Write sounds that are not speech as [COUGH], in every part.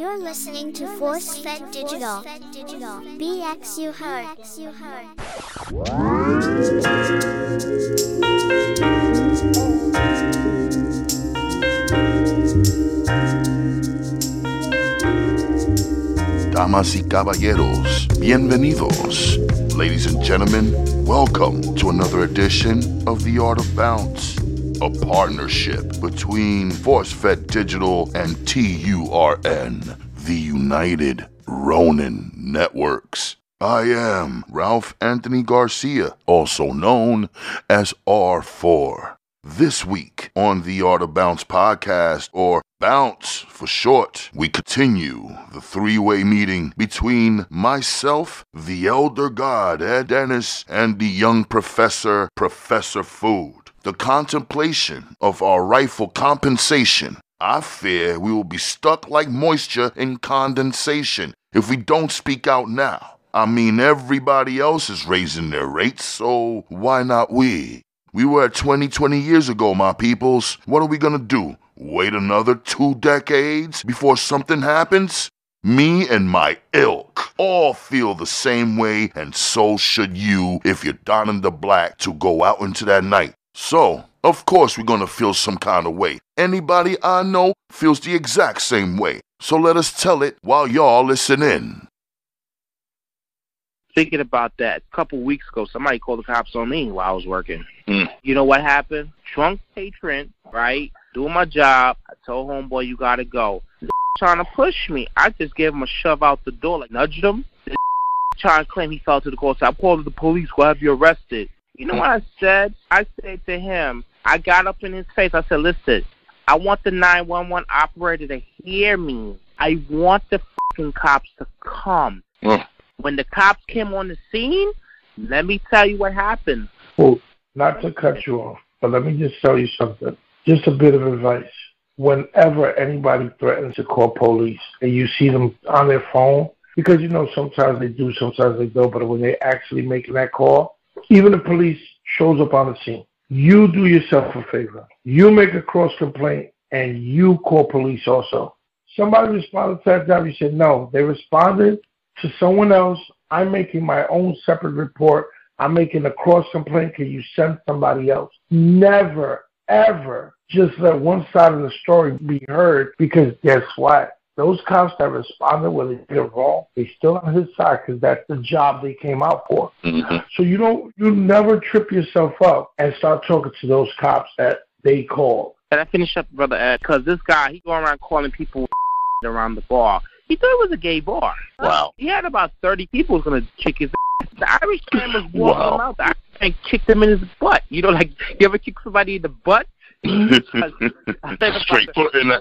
You're listening to Force Fed Digital. BX you heard. Damas y caballeros, bienvenidos. Ladies and gentlemen, welcome to another edition of The Art of Bounce, a partnership between ForceFed Digital and TURN, the United Ronin Networks. I am Ralph Anthony Garcia, also known as R4. This week on the Art of Bounce podcast, or Bounce for short, we continue the three way meeting between myself, the elder god Ed Denis, and the young professor, Professor Food. The contemplation of our rightful compensation. I fear we will be stuck like moisture in condensation if we don't speak out now. I mean, everybody else is raising their rates, so why not we? We were at 20, 20 years ago, my peoples. What are we gonna do? Wait another two decades before something happens? Me and my ilk all feel the same way, and so should you if you're donning the black to go out into that night. So, of course, we're gonna feel some kind of way. Anybody I know feels the exact same way. So let us tell it while y'all listen in. thinking about that a couple weeks ago. Somebody called the cops on me while I was working. Mm. You know what happened? Drunk patron, right? Doing my job. I told homeboy, you gotta go. [LAUGHS] Trying to push me. I just gave him a shove out the door, like nudged him. [LAUGHS] Trying to claim he fell to the ground. So I called the police. We'll have you arrested. You know what I said? I said to him, I got up in his face. I said, listen, I want the 911 operator to hear me. I want the fucking cops to come. Mm. When the cops came on the scene, let me tell you what happened. Well, not to cut you off, but let me just tell you something. Just a bit of advice. Whenever anybody threatens to call police and you see them on their phone, because you know sometimes they do, sometimes they don't, but when they're actually making that call, even the police shows up on the scene. You do yourself a favor. You make a cross complaint and you call police also. Somebody responded to that job. You said no. They responded to someone else. I'm making my own separate report. I'm making a cross complaint. Can you send somebody else? Never, ever just let one side of the story be heard because guess what? Those cops that responded when they did it wrong, they still on his side because that's the job they came out for. Mhm. So you don't, you never trip yourself up and start talking to those cops that they called. And I finish up, brother Ed, because this guy he going around calling people [LAUGHS] around the bar. He thought it was a gay bar. Wow. He had about thirty people was gonna kick his. ass. [LAUGHS] The Irish man was walking Wow. him out. The Irish man kicked him in his butt. You know, like you ever kick somebody in the butt? [LAUGHS] Straight foot in the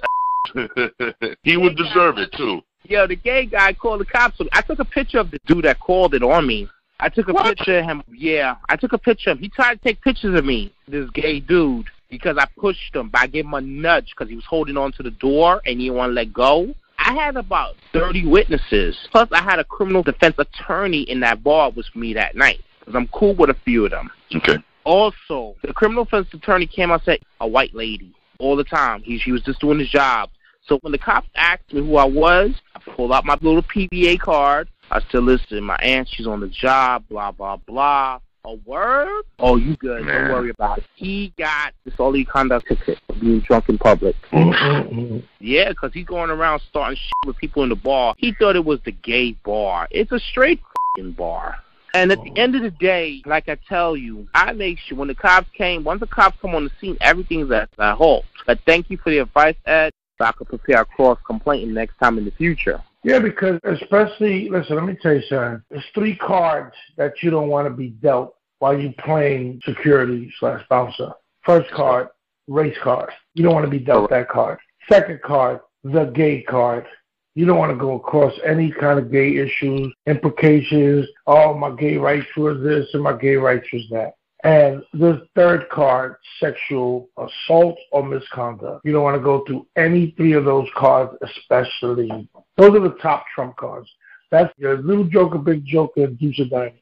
[LAUGHS] He would deserve it too. Yo, the gay guy called the cops. on me. I took a picture of the dude that called it on me. I took a What? picture of him. Yeah, I took a picture of him. He tried to take pictures of me, this gay dude, because I pushed him. But I gave him a nudge because he was holding on to the door and he didn't want to let go. I had about 30 witnesses. Plus, I had a criminal defense attorney in that bar with me that night because I'm cool with a few of them. Okay. Also, the criminal defense attorney came out and said, a white lady, all the time. He, she was just doing his job. So when the cops asked me who I was, I pulled out my little PBA card. I said, listen, my aunt, she's on the job, blah, blah, blah. A word? Oh, you good. Man. Don't worry about it. He got disorderly conduct ticket for being drunk in public. Mm-mm-mm. Yeah, 'cause he's going around starting shit with people in the bar. He thought it was the gay bar. It's a straight fing bar. And at the end of the day, like I tell you, I make sure when the cops came, once the cops come on the scene, everything's at a halt. But thank you for the advice, Ed. So I could prepare a cross complaint next time in the future. Yeah, because especially, listen, let me tell you something. There's three cards that you don't want to be dealt while you're playing security slash bouncer. First card, race card. You don't want to be dealt that card. Second card, the gay card. You don't want to go across any kind of gay issues, implications. Oh, my gay rights was this and my gay rights was that. And the third card, sexual assault or misconduct. You don't want to go through any three of those cards, especially. Those are the top trump cards. That's your little joker, big joker, and deuce of diamonds.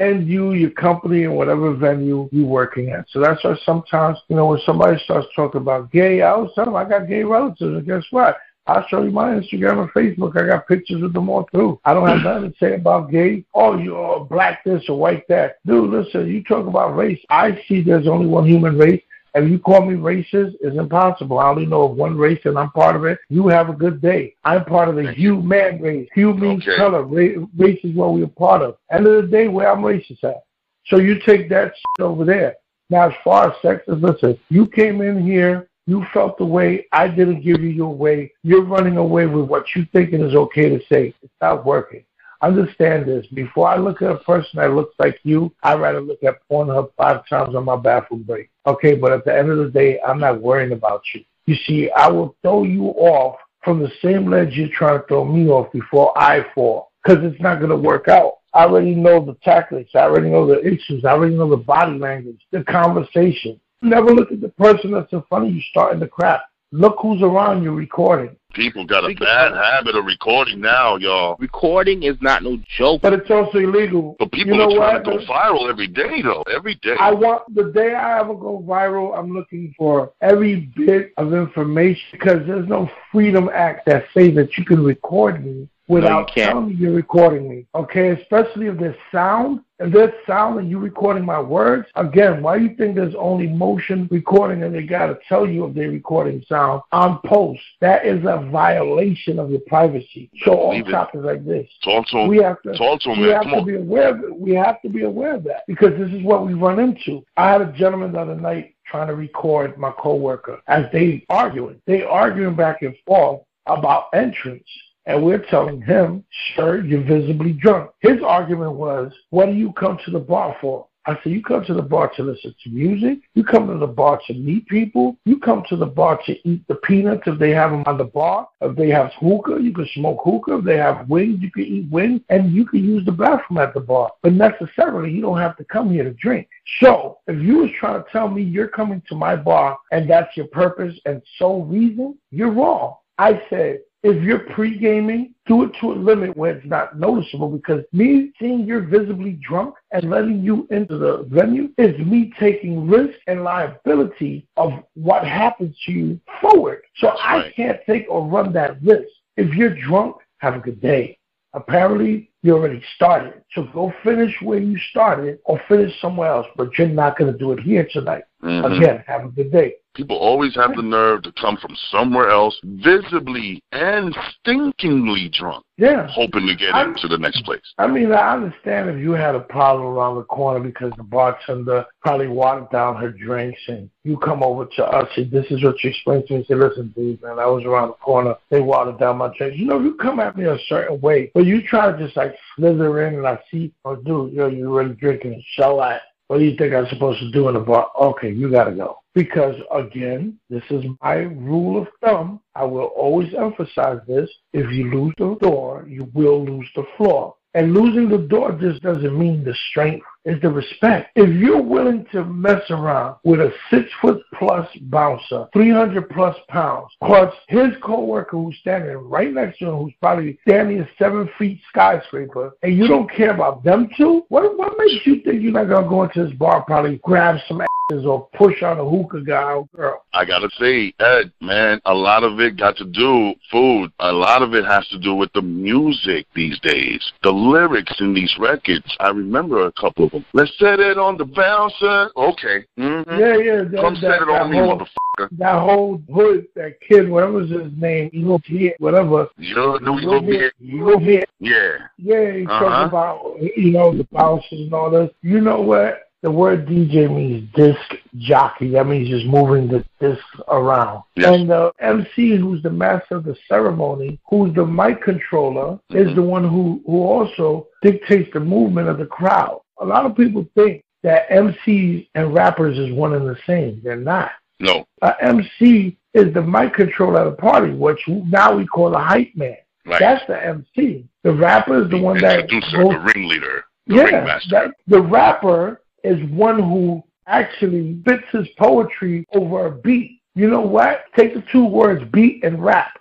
And you, your company, and whatever venue you're working at. So that's why sometimes, you know, when somebody starts talking about gay, I always tell them I got gay relatives, and guess what? I'll show you my Instagram and Facebook. I got pictures of them all too. I don't have nothing to say about gay. Oh, you're black this or white that. Dude, listen, you talk about race. I see there's only one human race. If you call me racist, it's impossible. I only know of one race and I'm part of it. You have a good day. I'm part of the human race. Hue means Okay. color. Ra- race is what we're part of. End of the day, where I'm racist at. So you take that shit over there. Now, as far as sex is, listen, you came in here, you felt the way, I didn't give you your way. You're running away with what you thinking is okay to say. It's not working. Understand this. Before I look at a person that looks like you, I'd rather look at Pornhub five times on my bathroom break. Okay, but at the end of the day, I'm not worrying about you. You see, I will throw you off from the same ledge you're trying to throw me off before I fall because it's not going to work out. I already know the tactics. I already know the issues. I already know the body language, the conversation. Never look at the person that's in front of you starting the crap. Look who's around you recording. People got a bad habit of recording now, y'all. Recording is not no joke. But it's also illegal. But people you know are trying what? to go viral every day, though. Every day. I want the day I ever go viral, I'm looking for every bit of information because there's no Freedom Act that says that you can record me without can't. telling me you're recording me. Okay, especially if there's sound. If there's sound and you recording my words, again, why do you think there's only motion recording and they gotta tell you if they're recording sound on post? That is a violation of your privacy. So it. topics like this, Talk to we have to Talk to we man. have Come to on. be aware of it. We have to be aware of that because this is what we run into. I had a gentleman the other night trying to record my coworker as they arguing. They arguing back and forth about entrance. And we're telling him, sir, you're visibly drunk. His argument was, what do you come to the bar for? I said, you come to the bar to listen to music. You come to the bar to meet people. You come to the bar to eat the peanuts if they have them on the bar. If they have hookah, you can smoke hookah. If they have wings, you can eat wings. And you can use the bathroom at the bar. But necessarily, you don't have to come here to drink. So if you was trying to tell me you're coming to my bar and that's your purpose and sole reason, you're wrong. I said, if you're pre-gaming, do it to a limit where it's not noticeable because me seeing you're visibly drunk and letting you into the venue is me taking risk and liability of what happens to you forward. So That's I right. can't take or run that risk. If you're drunk, have a good day. Apparently, you already started. So go finish where you started or finish somewhere else, but you're not going to do it here tonight. Mhm. Again, have a good day. People always have the nerve to come from somewhere else, visibly and stinkingly drunk, Yeah. hoping to get I'm- into the next place. I mean, I understand if you had a problem around the corner because the bartender probably watered down her drinks and you come over to us and this is what you explain to me. Say, listen, dude, man, I was around the corner. They watered down my drinks. You know, you come at me a certain way, but you try to just like slither in and I see, oh, dude, yo, you're really drinking. Shall I? What do you think I'm supposed to do in the bar? Okay, you got to go. Because again, this is my rule of thumb. I will always emphasize this. If you lose the door, you will lose the floor. And losing the door just doesn't mean the strength, it's the respect. If you're willing to mess around with a six foot plus bouncer, 300 plus pounds, plus his coworker who's standing right next to him, who's probably standing a seven feet skyscraper, and you don't care about them two, what, what makes you think you're not going to go into this bar, probably grab some asses or push on a hookah guy or girl? I gotta say, Ed, man, a lot of it got to do food. A lot of it has to do with the music these days, the lyrics in these records. I remember a couple of them. Let's set it on the bouncer. Okay. Mm-hmm. Yeah, yeah. That, Come that, set it on me, whole, motherfucker. that whole hood, that kid, whatever was his name, Eagle Kid, whatever. You know, gonna be Eagle Kid. Yeah. Yeah, he Uh-huh. talking about you know the bouncers and all this. You know what? The word DJ means disc jockey. That means just moving the disc around. Yes. And the MC, who's the master of the ceremony, who's the mic controller, is Mhm. the one who who also dictates the movement of the crowd. A lot of people think that MCs and rappers is one and the same. They're not. No. A MC is the mic controller at a party, which now we call a hype man. Right. That's the MC. The rapper is the one that goes, the ringleader, the yeah, that, the rapper is one who actually fits his poetry over a beat. You know what? Take the two words beat and rap.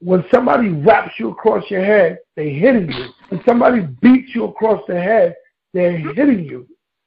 When somebody raps you across your head, they're hitting you. When somebody beats you across the head, they're hitting you.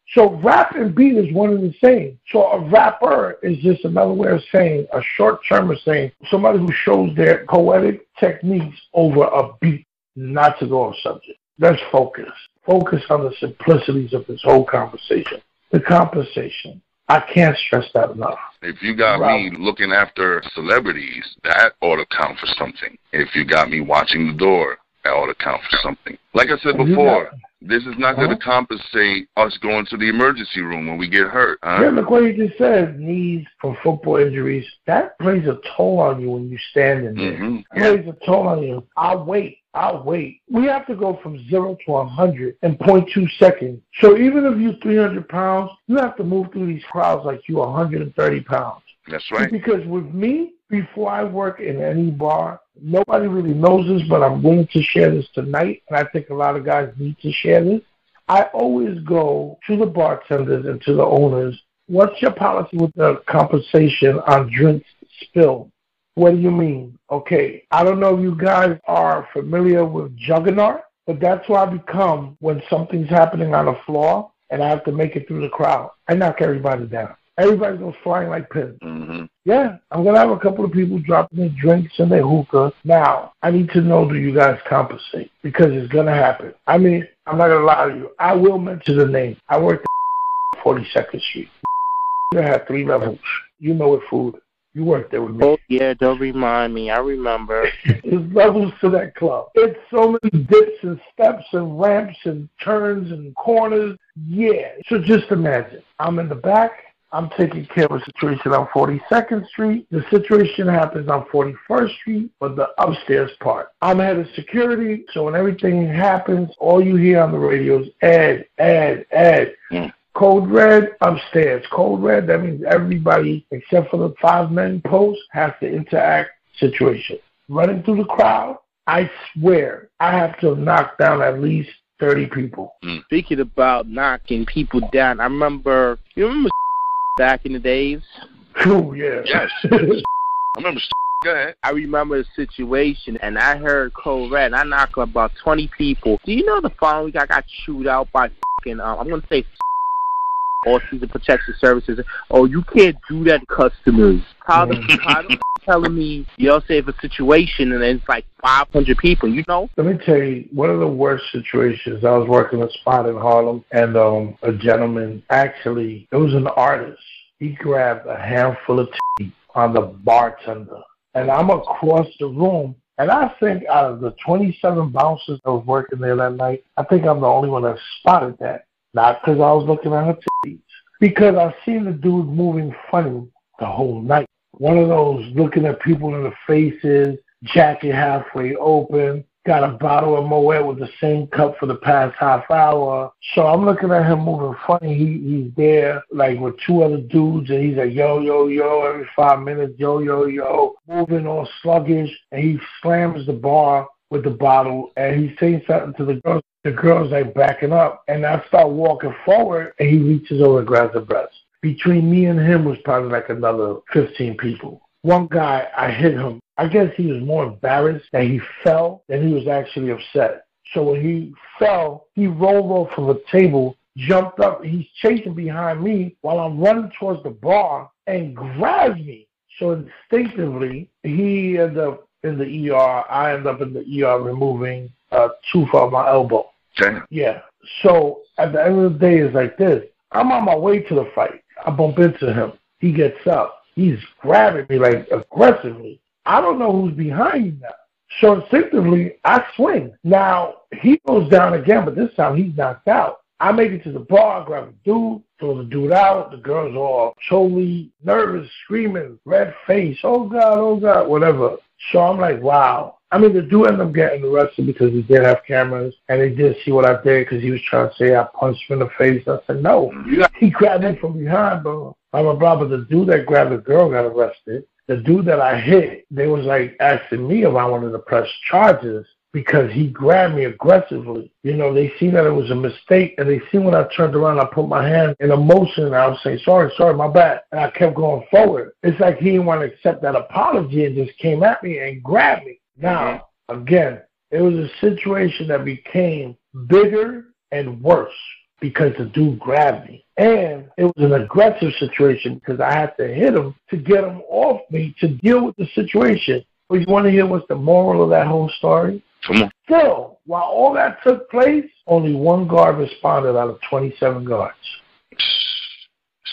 So rap and beat is one and the same. So a rapper is just another way of saying, a short term of saying somebody who shows their poetic techniques over a beat, not to go off subject. Let's focus. Focus on the simplicities of this whole conversation. The conversation. I can't stress that enough. If you got me looking after celebrities, that ought to count for something. If you got me watching the door, that ought to count for something. Like I said before, this is not going Uh-huh. to compensate us going to the emergency room when we get hurt. Huh? Yeah, look what you just said. Knees from football injuries. That plays a toll on you when you stand in there. hmm It plays a toll on you. I'll wait. I'll wait. We have to go from zero to a hundred in point two seconds. So even if you're 300 pounds, you have to move through these crowds like you're 130 pounds. That's right. Because with me, before I work in any bar, nobody really knows this, but I'm willing to share this tonight, and I think a lot of guys need to share this. I always go to the bartenders and to the owners. What's your policy with the compensation on drinks spilled? What do you mean? Okay, I don't know if you guys are familiar with Juggernaut, but that's who I become when something's happening on the floor and I have to make it through the crowd. I knock everybody down. Everybody goes flying like pins. hmm Yeah, I'm gonna have a couple of people dropping their drinks and their hookah. Now, I need to know do you guys compensate because it's gonna happen. I mean, I'm not gonna lie to you. I will mention the name. I worked at 42nd Street. [LAUGHS] They had three levels. You know it, food. You worked there with me. Oh yeah, don't remind me. I remember. [LAUGHS] There's levels to that club. It's so many dips and steps and ramps and turns and corners. Yeah. So just imagine. I'm in the back. I'm taking care of a situation on 42nd Street. The situation happens on 41st Street, but the upstairs part. I'm head of security, so when everything happens, all you hear on the radio is Ed, Ed, Ed. Hmm. Code red upstairs. Code red, that means everybody except for the five men post has to interact situation. Running through the crowd, I swear I have to knock down at least 30 people. Speaking about knocking people down, I remember. You remember [LAUGHS] back in the days? Oh, yeah. [LAUGHS] Yes. I remember. [LAUGHS] Go ahead. I remember the situation, and I heard Code Red, and I knocked about 20 people. Do you know the following week I got chewed out by fucking, um, I'm going to say all season protection services. Oh, you can't do that to customers. How the, how the telling me, you know, say if a situation and it's like 500 people, you know? Let me tell you, one of the worst situations, I was working a spot in Harlem, and um, a gentleman, actually, it was an artist. He grabbed a handful of tea on the bartender. And I'm across the room, and I think out of the 27 bouncers that was working there that night, I think I'm the only one that spotted that. Not because I was looking at her titties, because I seen the dude moving funny the whole night. One of those looking at people in the faces, jacket halfway open, got a bottle of Moet with the same cup for the past half hour. So I'm looking at him moving funny. He he's there like with two other dudes and he's like yo yo yo every five minutes, yo yo yo, moving all sluggish and he slams the bar with the bottle and he's saying something to the girls. The girl's like backing up and I start walking forward and he reaches over and grabs her breast. Between me and him was probably like another 15 people. One guy, I hit him. I guess he was more embarrassed that he fell than he was actually upset. So when he fell, he rolled off of a table, jumped up, he's chasing behind me while I'm running towards the bar and grabs me. So instinctively, he ended up in the ER. I end up in the ER removing a tooth out my elbow. Damn. Yeah. So at the end of the day, it's like this. I'm on my way to the fight. I bump into him. He gets up. He's grabbing me like aggressively. I don't know who's behind me now. So instinctively, I swing. Now he goes down again, but this time he's knocked out. I make it to the bar, grab a dude, throw the dude out. The girl's all totally nervous, screaming, red face. Oh God, oh God, whatever. So I'm like, wow. I mean, the dude ended up getting arrested because he did have cameras, and they did see what I did because he was trying to say I punched him in the face. I said, no. He grabbed me from behind, bro. Blah, blah, blah. But the dude that grabbed the girl got arrested. The dude that I hit, they was like asking me if I wanted to press charges because he grabbed me aggressively. You know, they see that it was a mistake, and they see when I turned around, I put my hand in a motion, and I was saying, sorry, sorry, my bad. And I kept going forward. It's like he didn't want to accept that apology and just came at me and grabbed me. Now, again, it was a situation that became bigger and worse because the dude grabbed me. And it was an aggressive situation because I had to hit him to get him off me to deal with the situation. But you want to hear what's the moral of that whole story? Come on. Still, while all that took place, only one guard responded out of 27 guards.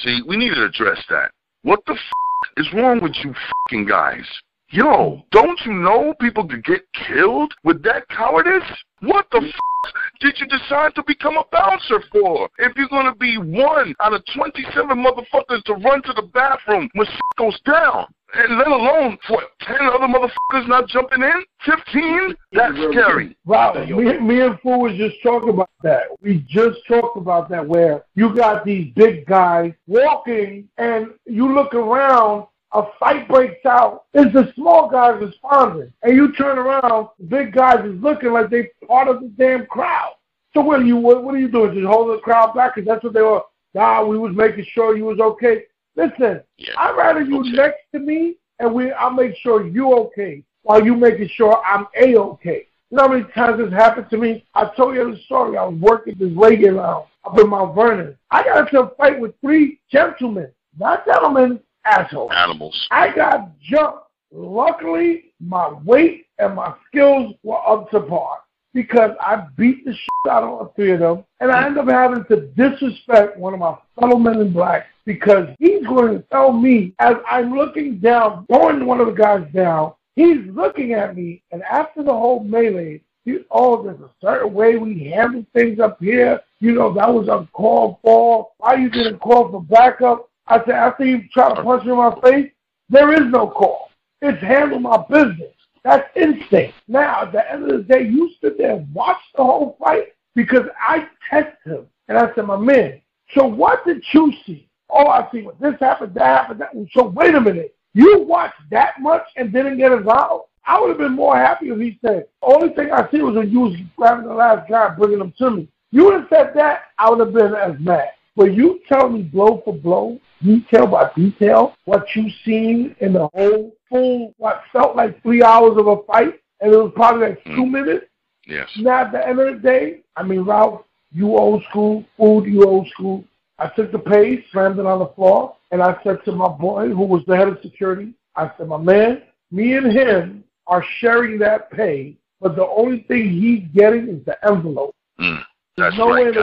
See, we need to address that. What the f- is wrong with you fucking guys? Yo, don't you know people could get killed with that cowardice? What the f- did you decide to become a bouncer for? If you're gonna be one out of 27 motherfuckers to run to the bathroom when shit goes down, and let alone for 10 other motherfuckers not jumping in? 15? That's scary. Wow, me, me and Fu was just talking about that. We just talked about that where you got these big guys walking and you look around, a fight breaks out. It's the small guys responding. And you turn around, the big guys is looking like they part of the damn crowd. So what are you what, what are you doing? Just holding the crowd back? Because that's what they were. Nah, we was making sure you was okay. Listen, Yeah. I'd rather you Okay. next to me and we I'll make sure you okay while you making sure I'm a okay. You know how many times this happened to me? I told you the story. I was working this lady lounge up in Mount Vernon. I got into a fight with three gentlemen, not gentlemen, assholes. Animals. I got jumped. Luckily, my weight and my skills were up to par because I beat the shit out of three of them, and I ended up having to disrespect one of my fellow men in black because he's going to tell me as I'm looking down, throwing one of the guys down, he's looking at me, and after the whole melee, he, oh, there's a certain way we handle things up here. You know, that was a call for. Why you didn't call for backup? I said, after you try to punch me in my face, there is no call. It's handle my business. That's instinct. Now, at the end of the day, you stood there and watched the whole fight because I texted him. And I said, my man, so what did you see? Oh, I see what this happened, that happened, that. So wait a minute. You watched that much and didn't get involved? I would have been more happy if he said, only thing I see was when you was grabbing the last guy bringing him to me. You would have said that, I would have been as mad. But you tell me blow for blow, detail by detail, what you seen in the whole full, what felt like three hours of a fight, and it was probably like two minutes. Yes. Now, at the end of the day, I mean, Ralph, you old school, food, you old school. I took the page, slammed it on the floor, and I said to my boy, who was the head of security, I said, my man, me and him are sharing that pay, but the only thing he's getting is the envelope. Mm. That's no right.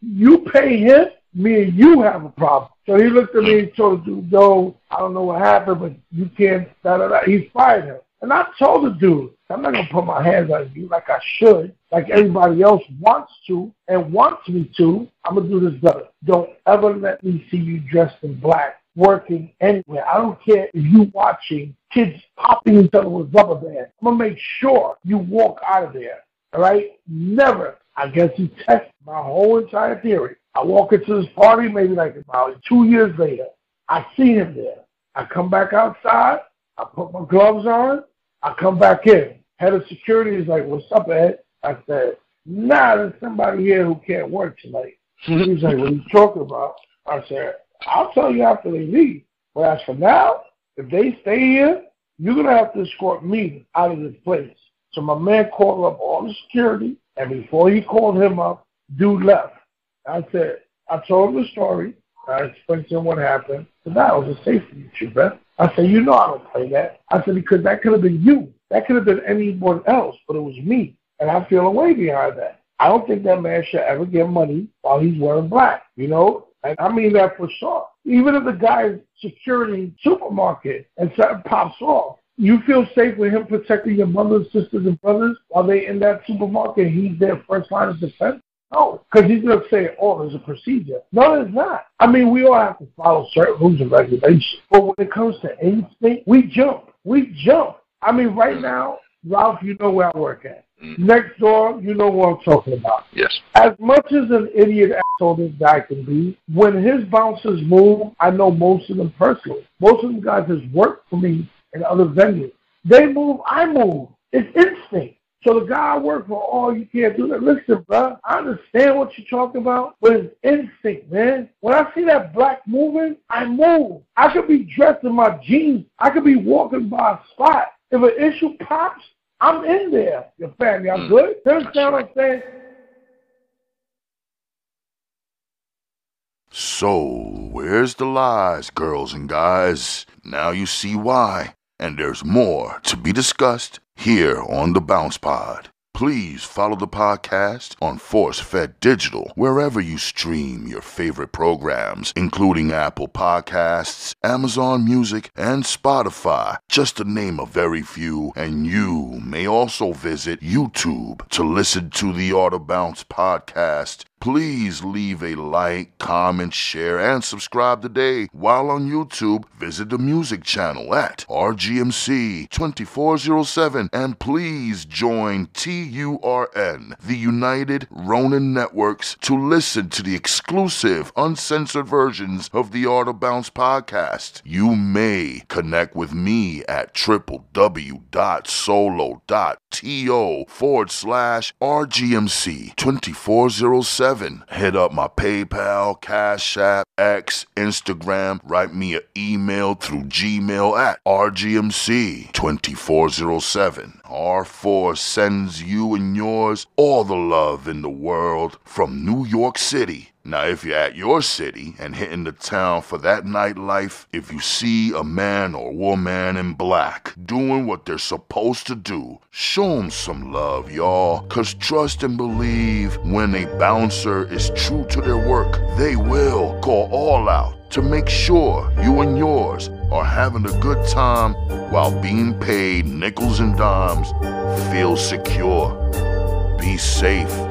You pay him, me and you have a problem. So he looked at me and told the dude, no, I don't know what happened, but you can't, da da da. He fired him. And I told the dude, I'm not going to put my hands on you like I should, like everybody else wants to and wants me to. I'm going to do this better. Don't ever let me see you dressed in black working anywhere. I don't care if you watching kids popping each other with rubber bands. I'm going to make sure you walk out of there. All right? Never. I guess he tested my whole entire theory. I walk into this party maybe like about two years later. I see him there. I come back outside. I put my gloves on. I come back in. Head of security is like, what's up, Ed? I said, nah, there's somebody here who can't work tonight. He's like, what are you talking about? I said, I'll tell you after they leave. But as for now, if they stay here, you're to have to escort me out of this place. So my man called up all the security, and before he called him up, dude left. I said, I told him the story. I explained to him what happened. So that was a safety issue, man. I said, you know I don't play that. I said, because that could have been you. That could have been anyone else, but it was me. And I feel a way behind that. I don't think that man should ever get money while he's wearing black, you know? And I mean that for sure. Even if the guy's security supermarket and something pops off, you feel safe with him protecting your mothers, sisters, and brothers while they in that supermarket he's their first line of defense? No, because he's going to say, oh, there's a procedure. No, there's not. I mean, we all have to follow certain rules and regulations. But when it comes to instinct, we jump. We jump. I mean, right now, Ralph, you know where I work at. Mm-hmm. Next door, you know what I'm talking about. Yes. As much as an idiot asshole this guy can be, when his bouncers move, I know most of them personally. Most of them guys has worked for me in other venues. They move, I move. It's instinct. So the guy I work for, oh, you can't do that. Listen, bro, I understand what you're talking about, but it's instinct, man. When I see that black moving, I move. I could be dressed in my jeans. I could be walking by a spot. If an issue pops, I'm in there. Your family, I'm Mm. good. You understand That's what I'm saying? So, where's the lies, girls and guys? Now you see why, and there's more to be discussed here on the Bounce Pod. Please follow the podcast on Force Fed Digital wherever you stream your favorite programs, including Apple Podcasts, Amazon Music, and Spotify, just to name a very few. And you may also visit YouTube to listen to the Art of Bounce podcast Please leave a like, comment, share, and subscribe today. While on YouTube, visit the music channel at RGMC2407 and please join TURN, the United Ronin Networks, to listen to the exclusive, uncensored versions of the Art of Bounce podcast. You may connect with me at www.solo.to forward slash RGMC2407 7. Hit up my PayPal, Cash App, X, Instagram. Write me an email through Gmail at RGMC2407. R4 sends you and yours all the love in the world from New York City. Now, if you're at your city and hitting the town for that nightlife, if you see a man or woman in black doing what they're supposed to do, show them some love, y'all. Cause trust and believe when a bouncer is true to their work, they will go all out to make sure you and yours are having a good time while being paid nickels and dimes. Feel secure. Be safe